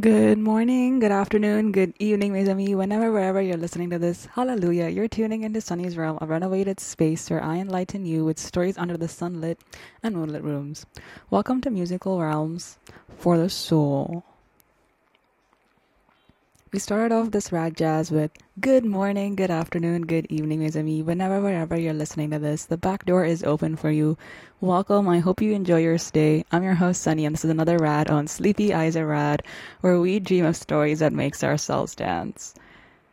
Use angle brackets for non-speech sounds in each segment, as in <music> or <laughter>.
Good morning, good afternoon, good evening, mes amis, whenever, wherever you're listening to this. Hallelujah. You're tuning into Sunny's Realm, a renovated space where I enlighten you with stories under the sunlit and moonlit rooms. Welcome to Musical Realms for the Soul. We started off this rad jazz with good morning, good afternoon, good evening, mes amis. Whenever, wherever you're listening to this, the back door is open for you. Welcome. I hope you enjoy your stay. I'm your host, Sunny, and this is another rad on Sleepy Eyes Are Rad, where we dream of stories that makes ourselves dance.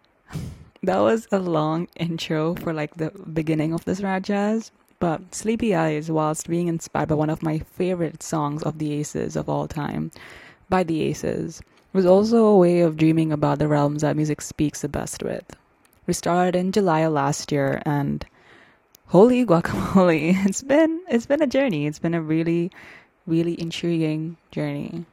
<laughs> that was a long intro for like the beginning of this rad jazz. But Sleepy Eyes, whilst being inspired by one of my favorite songs of the Aces of all time, by the Aces, was also a way of dreaming about the realms that music speaks the best with. We started in July of last year and holy guacamole, <laughs> it's been it's been a journey. It's been a really really intriguing journey.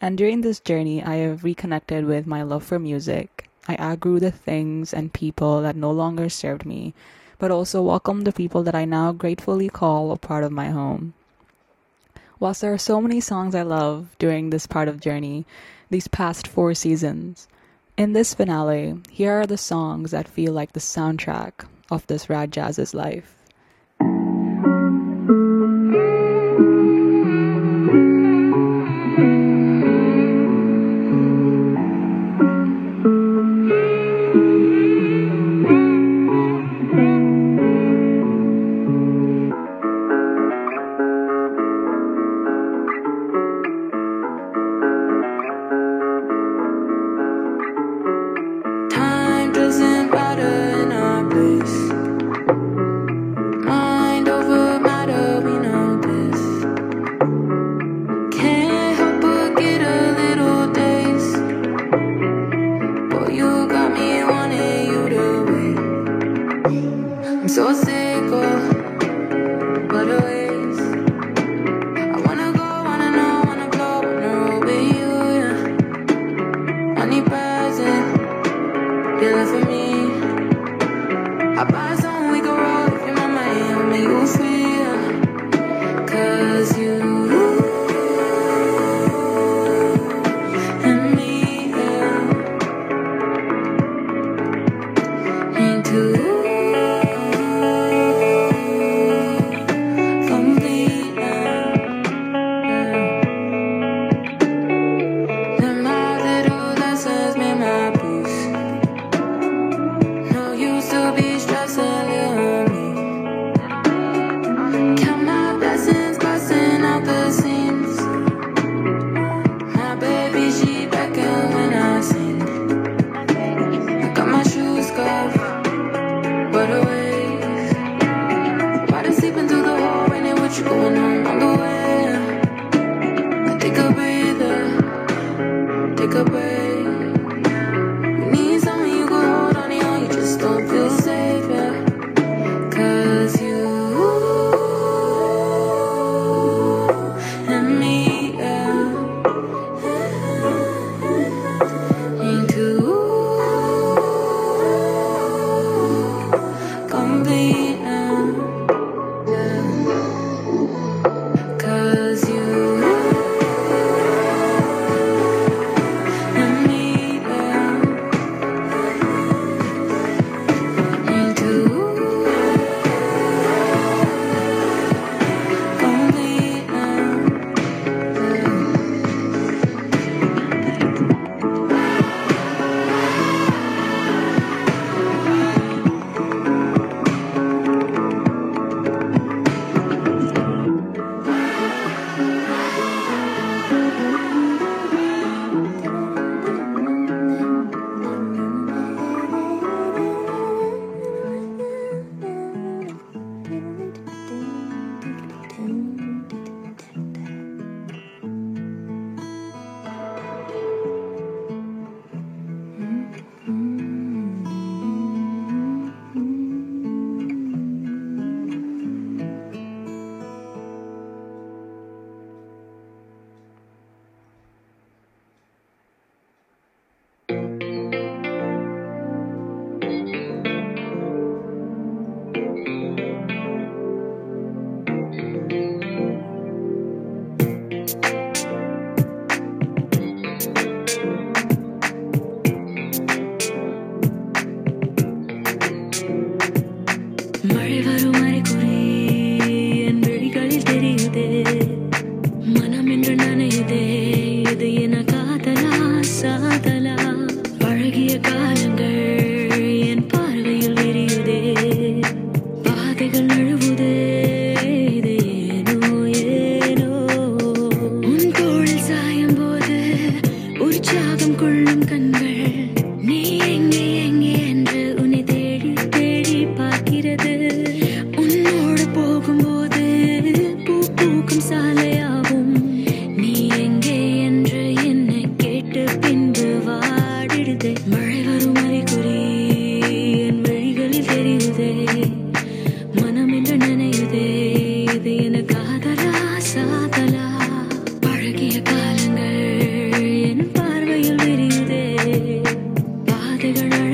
And during this journey, I have reconnected with my love for music. I outgrew the things and people that no longer served me, but also welcomed the people that I now gratefully call a part of my home. Whilst there are so many songs I love during this part of journey, these past four seasons. In this finale, here are the songs that feel like the soundtrack of this Rad Jazz's life.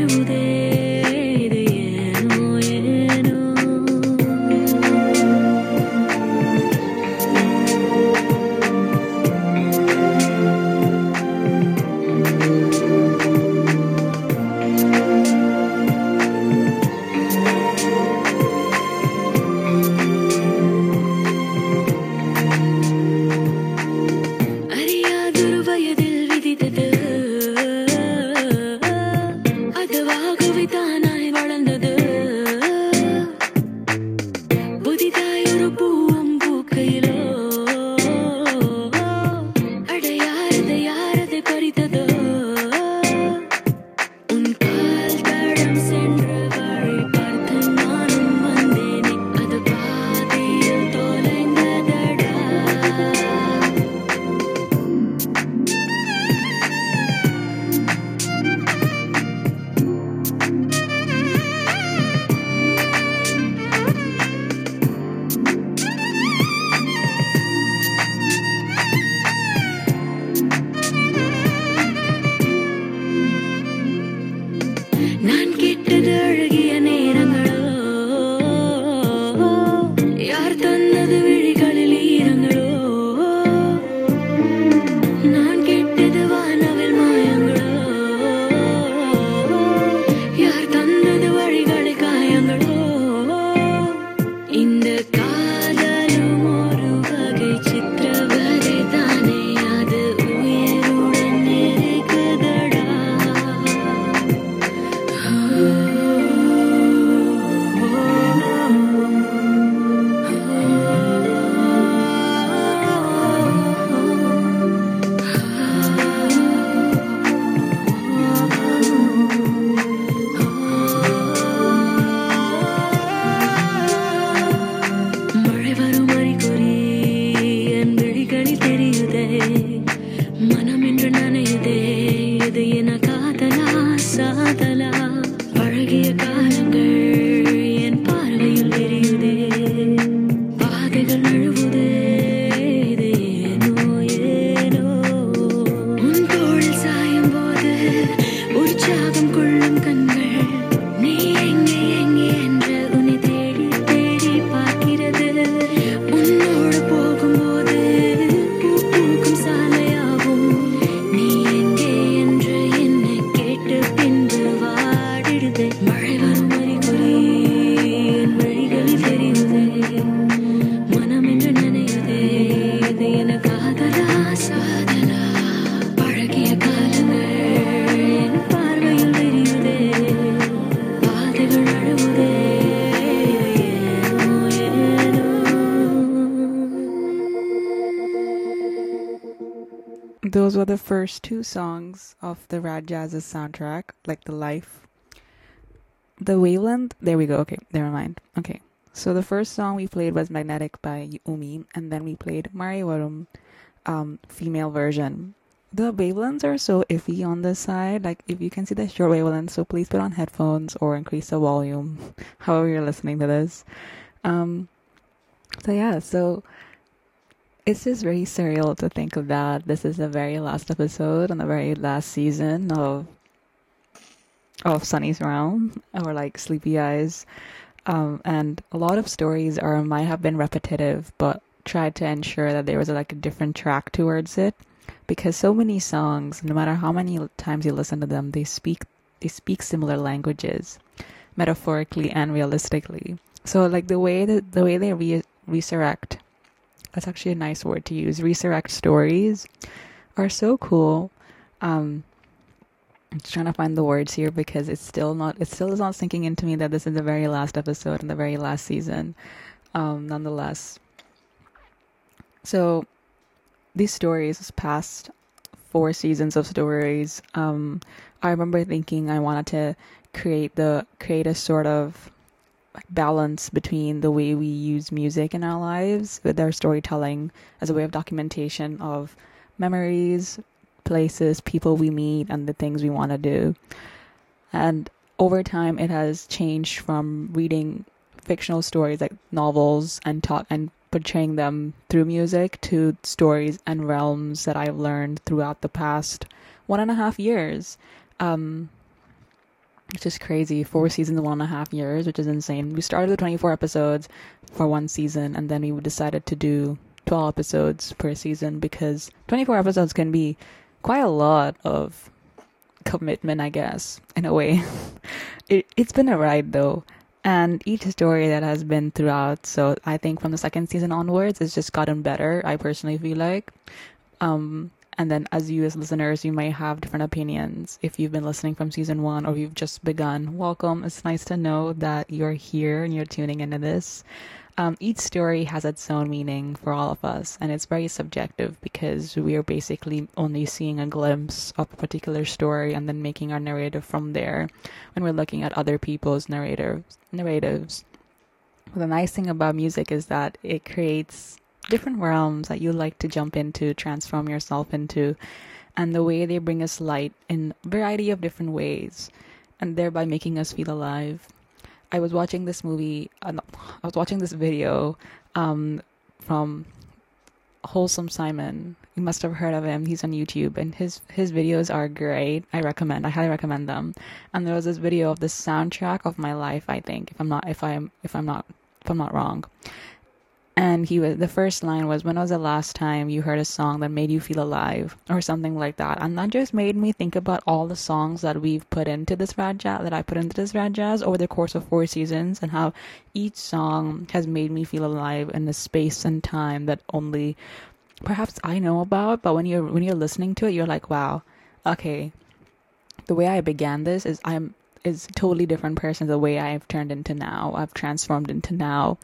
through this. First two songs of the Rad Jazz's soundtrack, like the life. The Wayland, there we go. Okay, never mind. Okay, so the first song we played was Magnetic by Umi, and then we played Mari Warum, um, female version. The wavelengths are so iffy on this side. Like, if you can see the short wavelengths, so please put on headphones or increase the volume, <laughs> however you're listening to this. Um, so yeah, so it's just very surreal to think of that. This is the very last episode and the very last season of of Sunny's Realm or like Sleepy Eyes. Um, and a lot of stories are might have been repetitive, but tried to ensure that there was like a different track towards it, because so many songs, no matter how many times you listen to them, they speak they speak similar languages, metaphorically and realistically. So like the way that the way they re- resurrect that's actually a nice word to use resurrect stories are so cool um I'm just trying to find the words here because it's still not it still is not sinking into me that this is the very last episode and the very last season. Um, nonetheless. So these stories past four seasons of stories, um, I remember thinking I wanted to create the create a sort of balance between the way we use music in our lives with our storytelling as a way of documentation of memories, places, people we meet, and the things we want to do. And over time, it has changed from reading fictional stories like novels and talk and portraying them through music to stories and realms that I've learned throughout the past one and a half years. Um, it's just crazy. Four seasons in one and a half years, which is insane. We started with 24 episodes for one season, and then we decided to do 12 episodes per season because 24 episodes can be quite a lot of commitment, I guess, in a way. <laughs> it, it's been a ride though. And each story that has been throughout, so I think from the second season onwards, it's just gotten better. I personally feel like, um, and then as you as listeners, you may have different opinions. If you've been listening from season one or you've just begun, welcome. It's nice to know that you're here and you're tuning into this. Um, each story has its own meaning for all of us, and it's very subjective because we are basically only seeing a glimpse of a particular story and then making our narrative from there when we're looking at other people's narratives. Narratives. the nice thing about music is that it creates different realms that you like to jump into, transform yourself into, and the way they bring us light in a variety of different ways, and thereby making us feel alive. I was watching this movie. Uh, no, I was watching this video um, from Wholesome Simon. You must have heard of him. He's on YouTube, and his his videos are great. I recommend. I highly recommend them. And there was this video of the soundtrack of my life. I think, if I'm not, if I'm, if I'm not, if I'm not wrong and he was the first line was when was the last time you heard a song that made you feel alive or something like that and that just made me think about all the songs that we've put into this rad jazz that i put into this rad jazz over the course of four seasons and how each song has made me feel alive in a space and time that only perhaps i know about but when you're when you're listening to it you're like wow okay the way i began this is i'm is totally different person the way I've turned into now. I've transformed into now.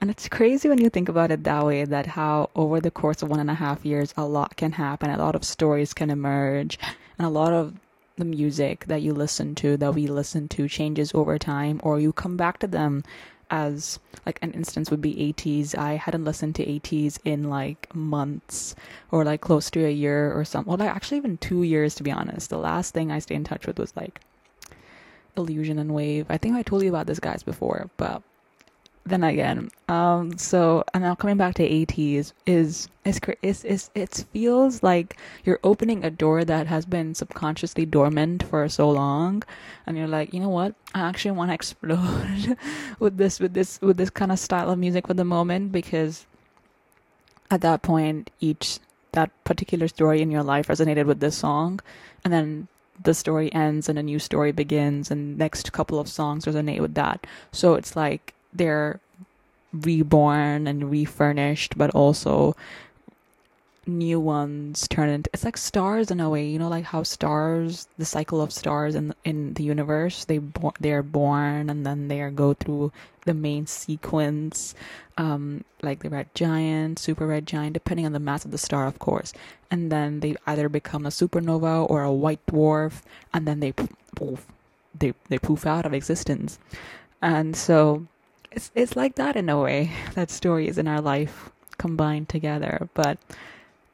And it's crazy when you think about it that way, that how over the course of one and a half years, a lot can happen, a lot of stories can emerge, and a lot of the music that you listen to, that we listen to, changes over time, or you come back to them as like an instance would be ATEEZ. I hadn't listened to ATEEZ in like months or like close to a year or something. Well, like actually even two years to be honest. The last thing I stayed in touch with was like Illusion and Wave. I think I told you about this guys before, but then again, um, so and now coming back to ATEEZ is is is is it feels like you're opening a door that has been subconsciously dormant for so long, and you're like, you know what? I actually want to <laughs> explode <laughs> with this with this with this kind of style of music for the moment because at that point, each that particular story in your life resonated with this song, and then the story ends and a new story begins and next couple of songs resonate with that so it's like they're reborn and refurnished but also new ones turn into it's like stars in a way you know like how stars the cycle of stars in in the universe they bo- they're born and then they go through the main sequence um like the red giant super red giant depending on the mass of the star of course. And then they either become a supernova or a white dwarf and then they poof they they poof out of existence. And so it's it's like that in a way <laughs> that stories in our life combined together but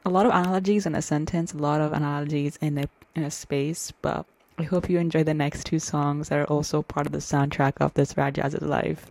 a lot of analogies in a sentence, a lot of analogies in a in a space, but I hope you enjoy the next two songs that are also part of the soundtrack of this rajaz's life.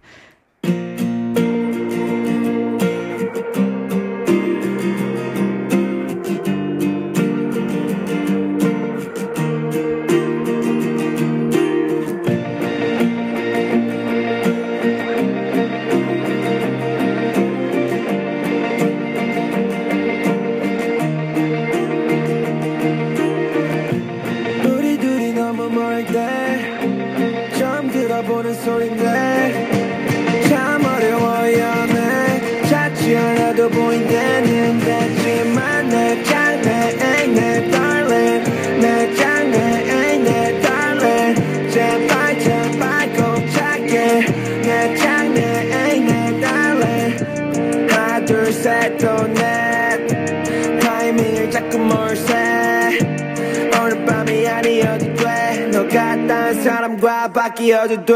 바뀌어도 돼?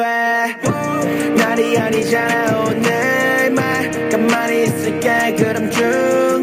날이 아니잖아 오늘만 가만히 있을게 그럼 쭉.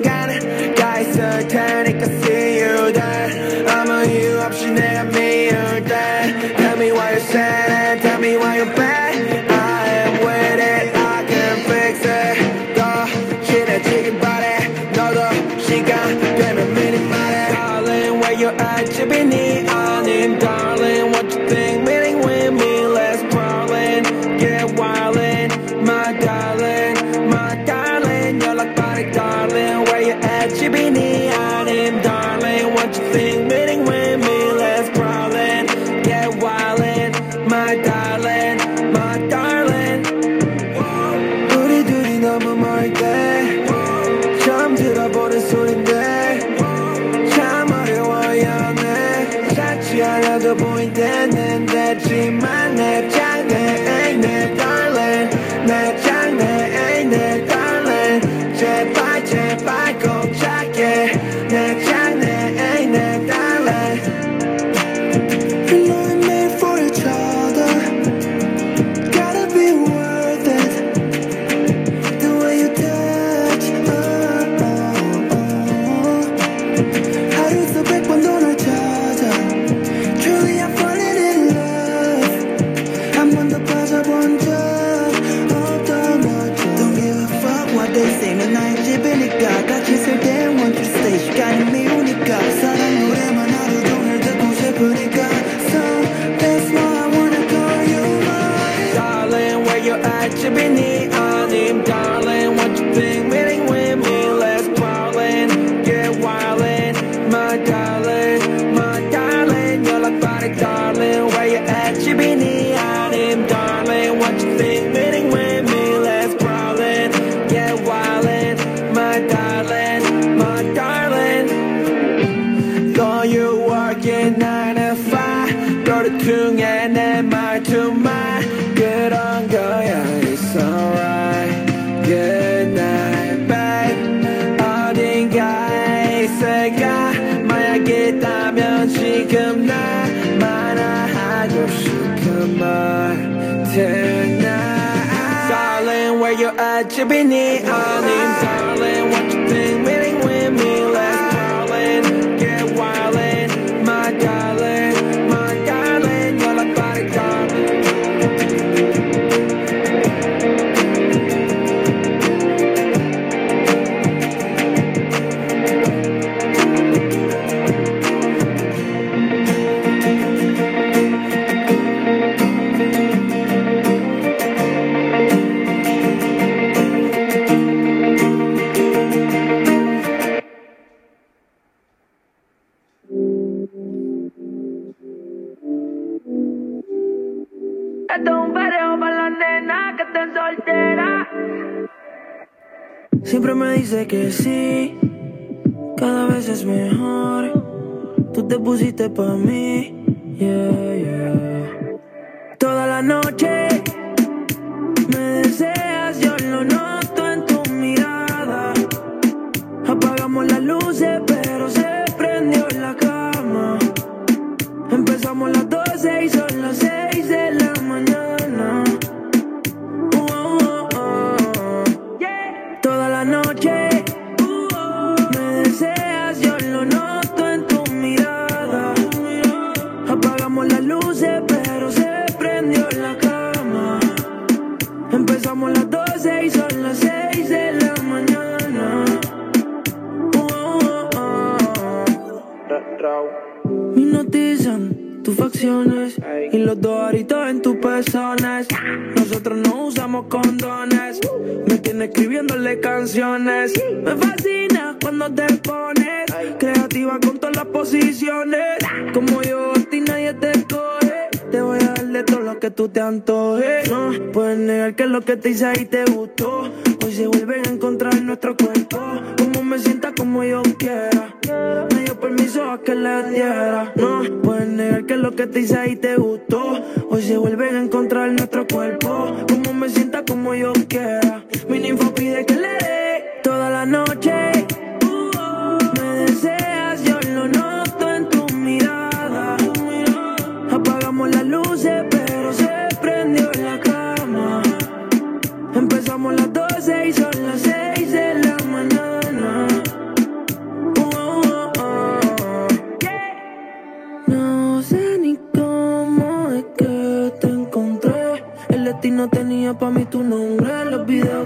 sonrisa y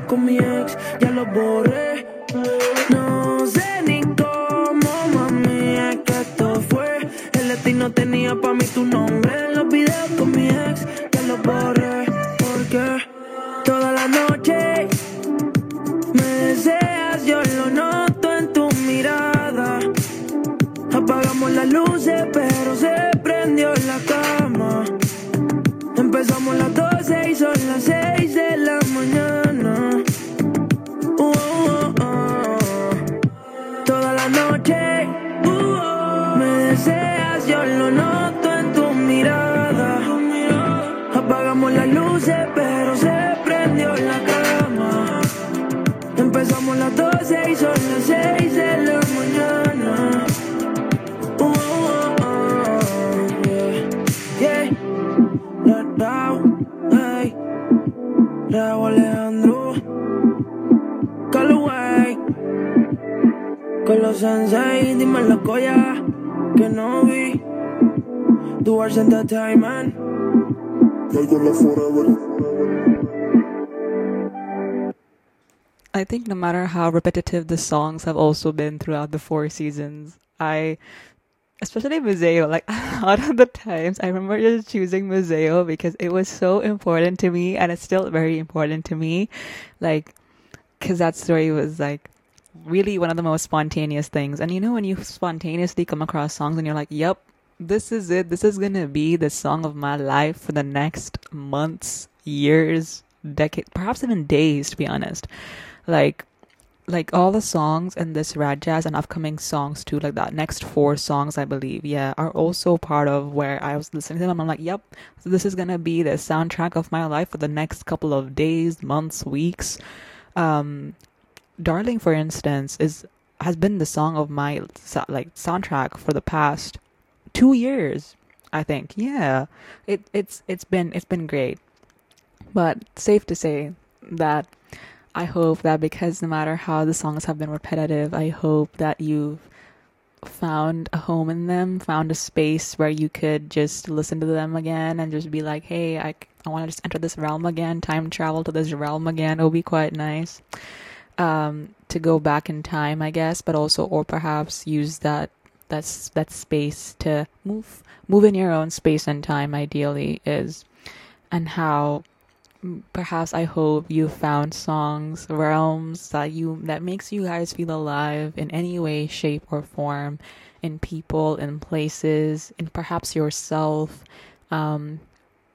con mi ex ya los borré. No sé ni cómo, mami, es que esto fue. El destino tenía pa' mí tu nombre. Sensei, dime la colla que no vi. Algo la forever. I think no matter how repetitive the songs have also been throughout the four seasons, I, especially Museo, like <laughs> a lot of the times, I remember just choosing Museo because it was so important to me and it's still very important to me. Like, because that story was like really one of the most spontaneous things. And you know, when you spontaneously come across songs and you're like, yep, this is it. This is going to be the song of my life for the next months, years, decades, perhaps even days, to be honest. Like, like all the songs in this Rad Jazz and upcoming songs too, like that next four songs, I believe, yeah, are also part of where I was listening to them. I'm like, yep, so this is gonna be the soundtrack of my life for the next couple of days, months, weeks. Um, Darling, for instance, is has been the song of my like soundtrack for the past two years. I think, yeah, it it's it's been it's been great, but safe to say that I hope that because no matter how the songs have been repetitive, I hope that you've found a home in them, found a space where you could just listen to them again and just be like, hey, I, I want to just enter this realm again, time travel to this realm again. It'll be quite nice um, to go back in time, I guess, but also, or perhaps use that that's that space to move move in your own space and time. Ideally, is and how perhaps I hope you found songs, realms that you that makes you guys feel alive in any way, shape, or form, in people, in places, in perhaps yourself, um,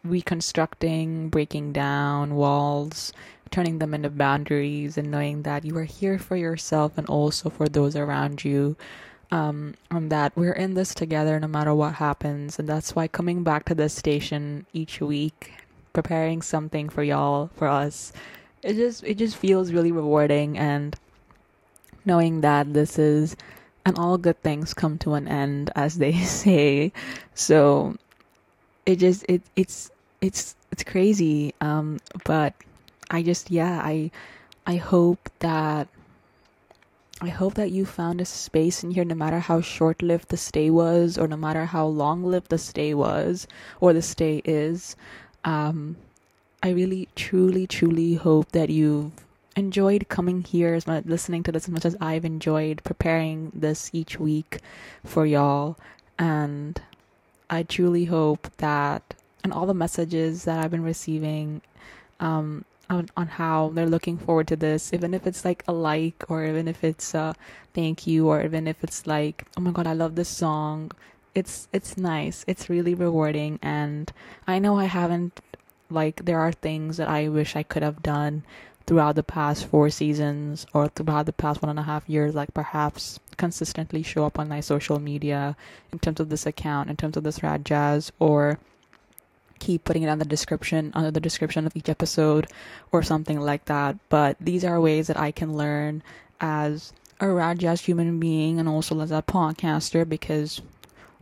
reconstructing, breaking down walls, turning them into boundaries, and knowing that you are here for yourself and also for those around you. Um, and that we're in this together no matter what happens, and that's why coming back to this station each week preparing something for y'all for us it just it just feels really rewarding and knowing that this is and all good things come to an end as they <laughs> say so it just it it's it's it's crazy um but i just yeah i i hope that I hope that you found a space in here no matter how short lived the stay was, or no matter how long lived the stay was, or the stay is. Um, I really, truly, truly hope that you've enjoyed coming here as much, listening to this as much as I've enjoyed preparing this each week for y'all. And I truly hope that, and all the messages that I've been receiving, um, on, on how they're looking forward to this, even if it's like a like, or even if it's a thank you, or even if it's like, oh my god, I love this song. It's it's nice. It's really rewarding, and I know I haven't like there are things that I wish I could have done throughout the past four seasons or throughout the past one and a half years, like perhaps consistently show up on my social media in terms of this account, in terms of this rad jazz, or keep putting it on the description under the description of each episode or something like that. But these are ways that I can learn as a rad jazz human being and also as a podcaster because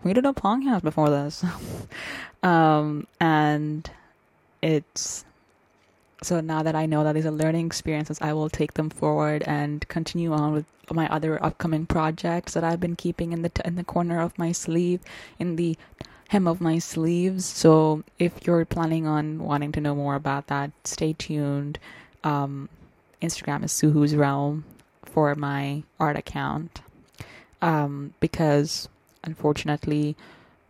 we did a Pong House before this. <laughs> um, and it's so now that I know that these are learning experiences, I will take them forward and continue on with my other upcoming projects that I've been keeping in the t- in the corner of my sleeve, in the hem of my sleeves. So if you're planning on wanting to know more about that, stay tuned. Um, Instagram is Suhu's Realm for my art account. Um, because unfortunately,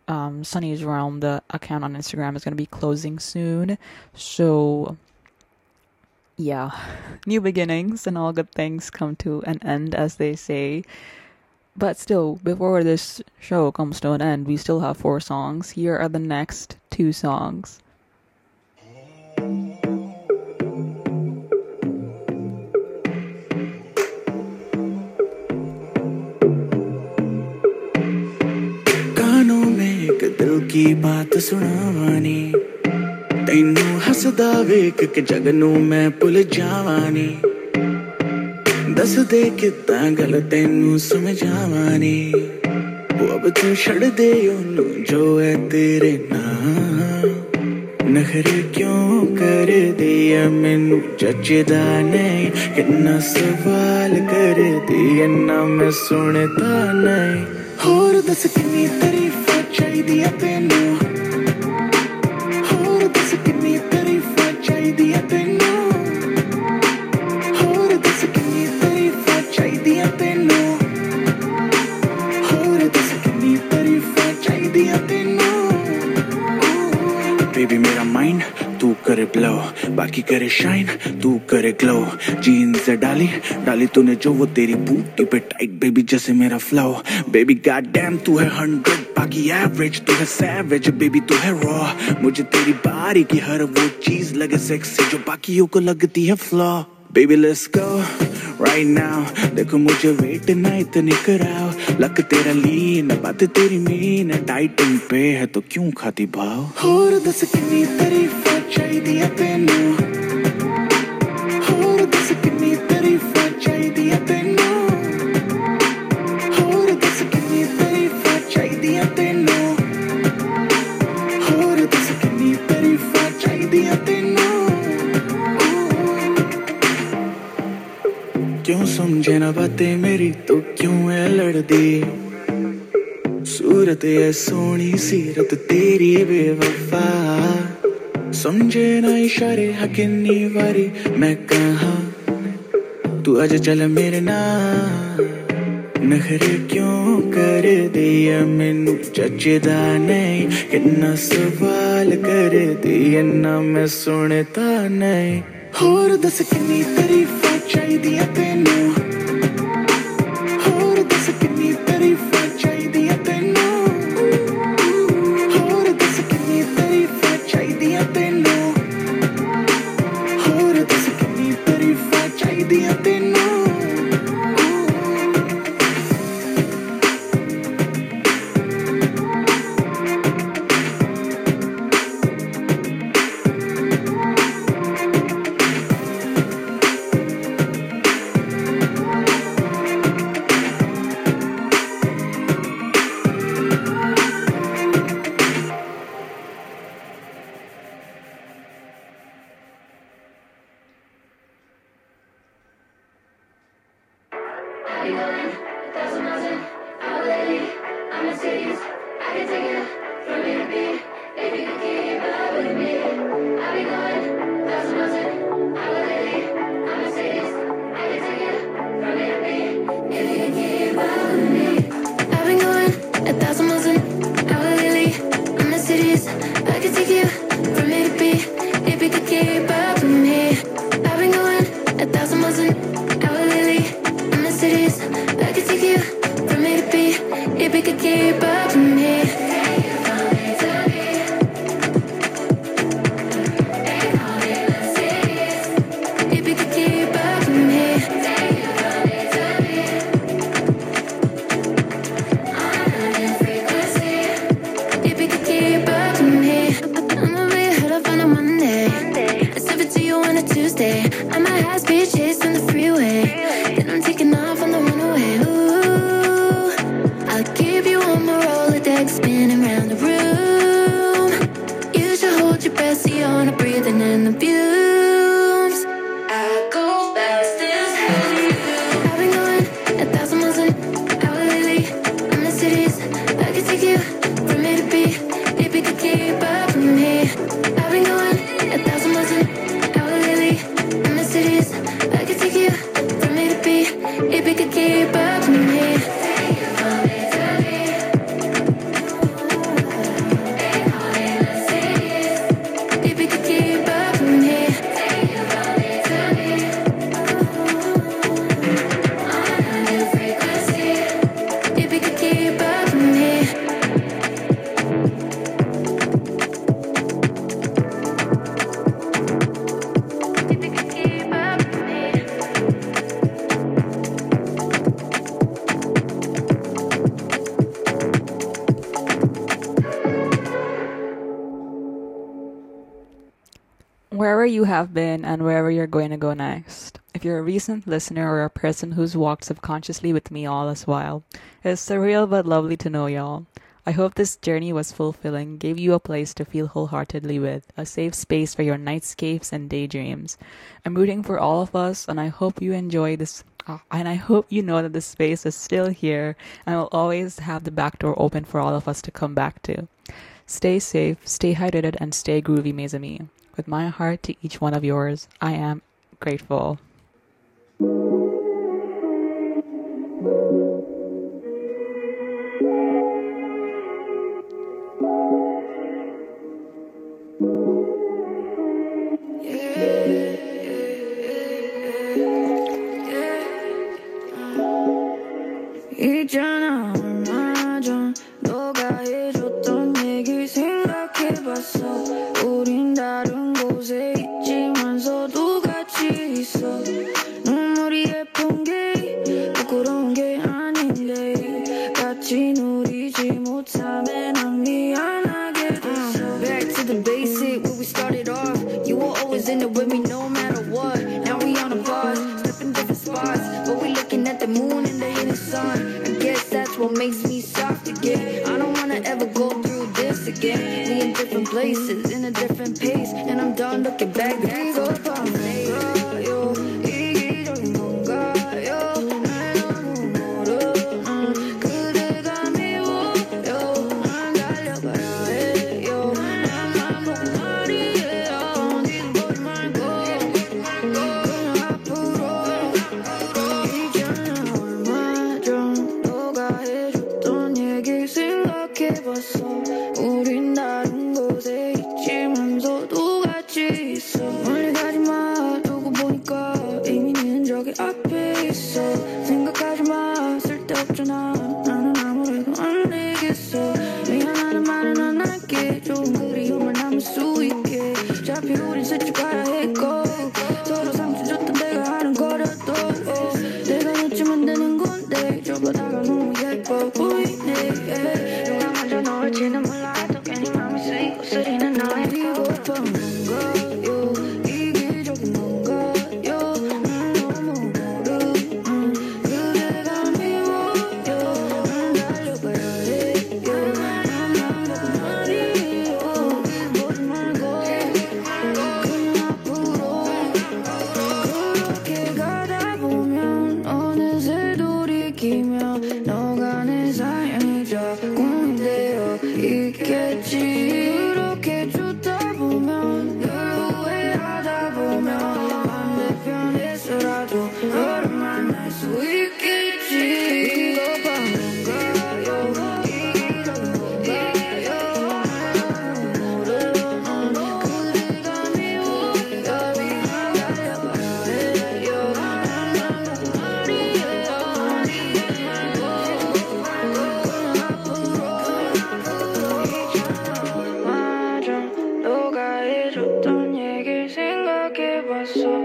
um, Sunny's Realm, the account on Instagram, is going to be closing soon. So, yeah, <laughs> new beginnings and all good things come to an end, as they say. But still, before this show comes to an end, we still have four songs. Here are the next two songs. ਇੱਕ ਦਿਲ ਕੀ ਬਾਤ ਸੁਣਾਵਾਨੀ। ਤੈਨੂੰ ਹੱਸਦਾ ਵੇਖ ਕੇ ਜਗ ਨੂੰ ਮੈਂ ਭੁੱਲ ਜਾਵਾਨੀ। ਦੱਸ ਦੇ ਕਿਦਾਂ ਗੱਲ ਤੈਨੂੰ ਸਮਝਾਵਾਨੀ। ਉਹ ਅਬ ਤੂੰ ਛੱਡ ਦੇ ਉਹਨੂੰ ਜੋ ਹੈ ਤੇਰੇ ਨਾਂ। ਨਖਰੇ ਕਿਉਂ ਕਰਦੀ ਐ ਮੈਨੂੰ ਜੱਜਦਾ ਨਹੀਂ। ਕਿੰਨਾ ਸਵਾਲ ਕਰਦੀ ਐ ਨਾ ਮੈਂ ਸੁਣਦਾ ਨਹੀਂ। ਹੋਰ ਦੱਸ ਕਿੰਨੀ ਤਾਰੀਫਾਂ shady up in New blow बाकी करे शाइन तू करे ग्लो जीन्स डाली डाली तूने जो, वो तेरी बूटी पे टाइट बेबी जैसे मेरा फ्लो बेबी गॉड डैम तू है हंड्रेड बाकी एवरेज तू है सैवेज बेबी तू है रॉ मुझे तेरी बारी की हर वो चीज़ लगे सेक्सी जो बाकियों को लगती है flaw baby, let's go right now. देखो मुझे वेट ना इतनी कराओ लक तेरा lean बात तेरी मीन titan पे है तो क्यों खाती भाव? और दस कितनी तारीफ़ चाहिए तेनू? सीरत तेरी बेवफा समझे ना इशारे हकीनी वारी, मैं कहा? तू आज चल मेरे ना नखरे क्यों कर दिया मैनू? चचदा नहीं किन्ना सवाल कर दिया ना मैं सुनता नहीं। होर दस किन्नी तारीफा चाहिए तेनू। baby wherever you have been and wherever you're going to go next. If you're a recent listener or a person who's walked subconsciously with me all this while, it's surreal but lovely to know y'all. I hope this journey was fulfilling, gave you a place to feel wholeheartedly with, a safe space for your nightscapes and daydreams. I'm rooting for all of us, and I hope you enjoy this. Uh, and I hope you know that this space is still here and will always have the back door open for all of us to come back to. Stay safe, stay hydrated, and stay groovy, mes amis. With my heart to each one of yours, I am grateful. Back to the basic where we started off. You were always in it with me no matter what. Now we on a bus, stepping different spots. But we looking at the moon and the hidden sun. I guess that's what makes me soft again. I don't wanna ever go through this again. We in different places, in a different pace. And I'm done looking back.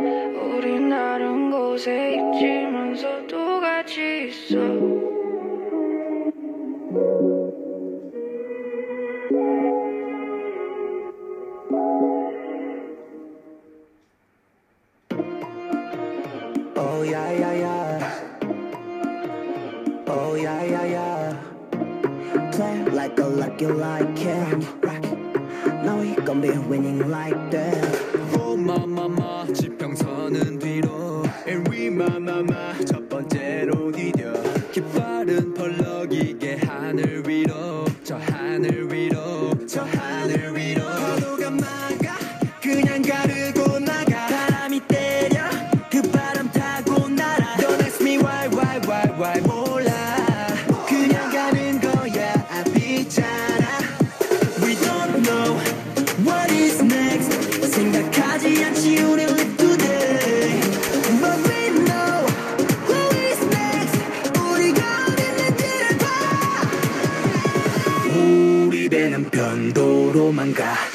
우리 다른 곳에 있지만서도 같이 있어. Oh yeah yeah yeah. Oh yeah yeah yeah. Play like a lucky like Now we gon' be winning like that. God.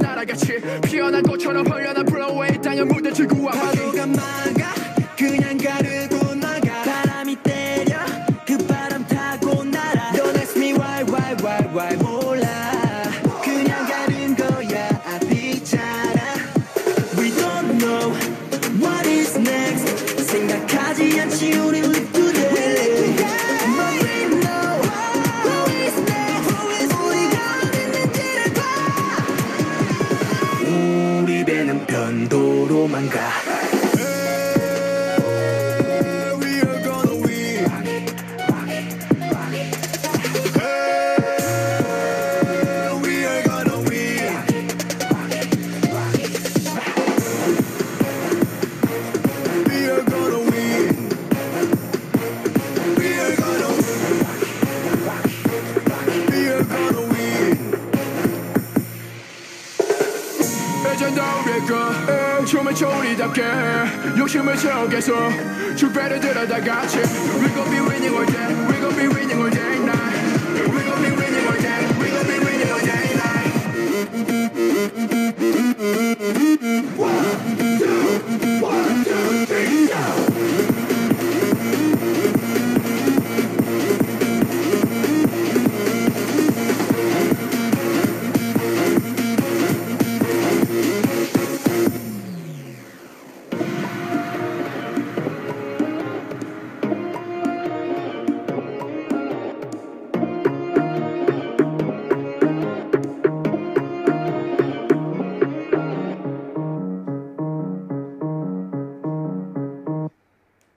not, I got you. 속에서 주변을 들여다봤지